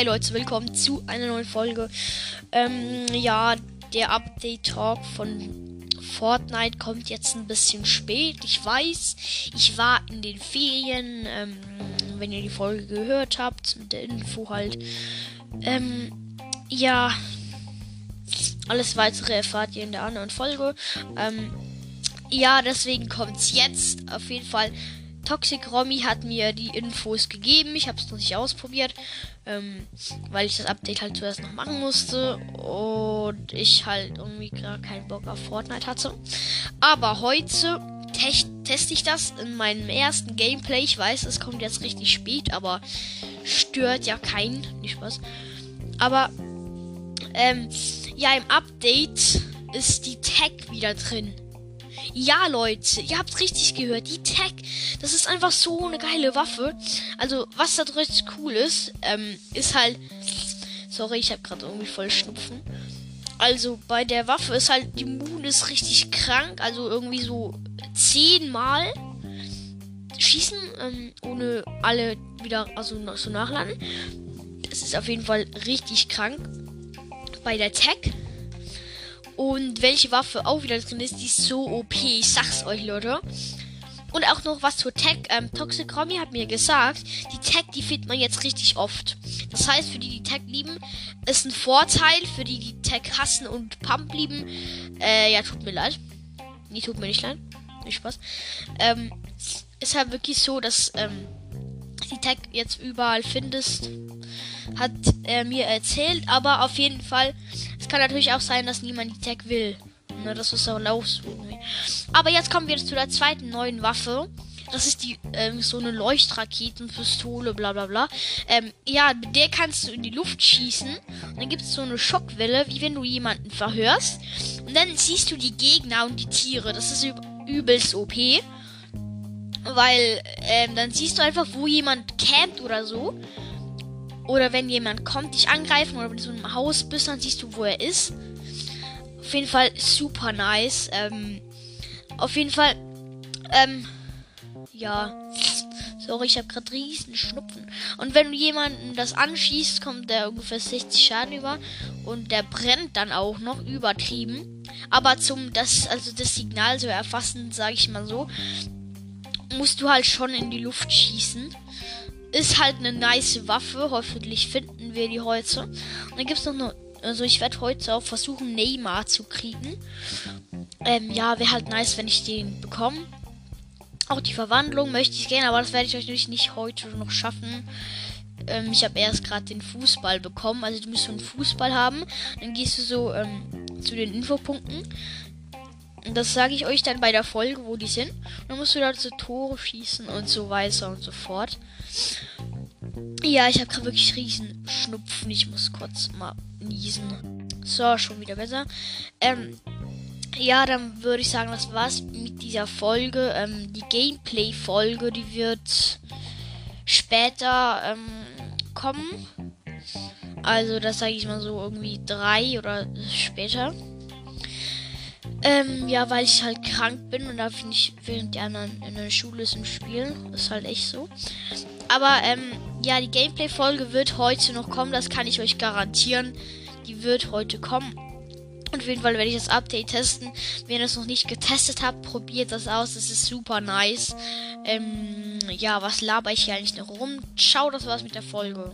Hi Leute, willkommen zu einer neuen Folge. Ähm, ja, der Update-Talk von Fortnite kommt jetzt ein bisschen spät. Ich weiß, ich war in den Ferien, ähm, wenn ihr die Folge gehört habt, mit der Info halt. Ähm, ja, alles weitere erfahrt ihr in der anderen Folge. Ähm, ja, deswegen kommt es jetzt. Auf jeden Fall Toxic Romy hat mir die Infos gegeben. Ich habe es noch nicht ausprobiert, ähm, weil ich das Update halt zuerst noch machen musste und ich halt irgendwie gar keinen Bock auf Fortnite hatte. Aber heute te teste ich das in meinem ersten Gameplay. Ich weiß, es kommt jetzt richtig spät, aber stört ja keinen. Nicht Spaß. Aber ähm, ja, im Update ist die Tag wieder drin. Ja, Leute, ihr habt richtig gehört. Die Tag, das ist einfach so eine geile Waffe. Also, was da richtig cool ist, ähm, ist halt. Sorry, ich habe gerade irgendwie voll Schnupfen. Also, bei der Waffe ist halt, die Moon ist richtig krank. Also, irgendwie so zehnmal schießen, ähm, ohne alle wieder, also so nachladen. Es ist auf jeden Fall richtig krank. Bei der Tag. Und welche Waffe auch wieder drin ist, die ist so OP. Ich sag's euch, Leute. Und auch noch was zur Tag. Ähm, Toxic Romy hat mir gesagt, die Tag, die findet man jetzt richtig oft. Das heißt, für die, die Tag lieben, ist ein Vorteil. Für die, die Tag hassen und Pump lieben, äh, ja, tut mir leid. Nee, tut mir nicht leid. Nicht Spaß. Ähm, ist halt wirklich so, dass, ähm, die Tag jetzt überall findest hat er mir erzählt, aber auf jeden Fall, es kann natürlich auch sein, dass niemand die Tag will. Ne, das ist auch los. Aber jetzt kommen wir zu der zweiten neuen Waffe. Das ist die ähm, so eine Leuchtraketenpistole, bla bla bla. Ähm, ja, mit der kannst du in die Luft schießen. Und dann gibt es so eine Schockwelle, wie wenn du jemanden verhörst. Und dann siehst du die Gegner und die Tiere. Das ist übelst OP. Weil ähm, dann siehst du einfach, wo jemand campt oder so. Oder wenn jemand kommt, dich angreifen oder wenn du so im Haus bist, dann siehst du, wo er ist. Auf jeden Fall super nice. Ähm, auf jeden Fall, ähm, ja. Sorry, ich habe gerade riesen Schnupfen. Und wenn du jemanden das anschießt, kommt der ungefähr 60 Schaden über. Und der brennt dann auch noch übertrieben. Aber zum das, also das Signal zu erfassen, sage ich mal so, musst du halt schon in die Luft schießen. Ist halt eine nice Waffe. Hoffentlich finden wir die heute. Und dann gibt es noch eine. Also ich werde heute auch versuchen, Neymar zu kriegen. Ähm, ja, wäre halt nice, wenn ich den bekomme. Auch die Verwandlung möchte ich gerne, aber das werde ich euch natürlich nicht heute noch schaffen. Ähm, ich habe erst gerade den Fußball bekommen. Also du musst so einen Fußball haben. Dann gehst du so ähm, zu den Infopunkten. Und das sage ich euch dann bei der Folge, wo die sind. Und dann musst du da so Tore schießen und so weiter und so fort. Ja, ich habe gerade wirklich riesen Schnupfen. Ich muss kurz mal niesen. So, schon wieder besser. Ähm, ja, dann würde ich sagen, das war's mit dieser Folge. Ähm, die Gameplay-Folge, die wird später ähm, kommen. Also, das sage ich mal so irgendwie drei oder später. Ähm, ja, weil ich halt krank bin und da finde ich, während die anderen in der Schule sind spielen. Ist halt echt so. Aber, ähm, ja, die Gameplay-Folge wird heute noch kommen, das kann ich euch garantieren. Die wird heute kommen. Und auf jeden Fall werde ich das Update testen. Wenn ihr das noch nicht getestet habt, probiert das aus. Das ist super nice. Ähm, ja, was laber ich hier eigentlich noch rum? Ciao, das war's mit der Folge.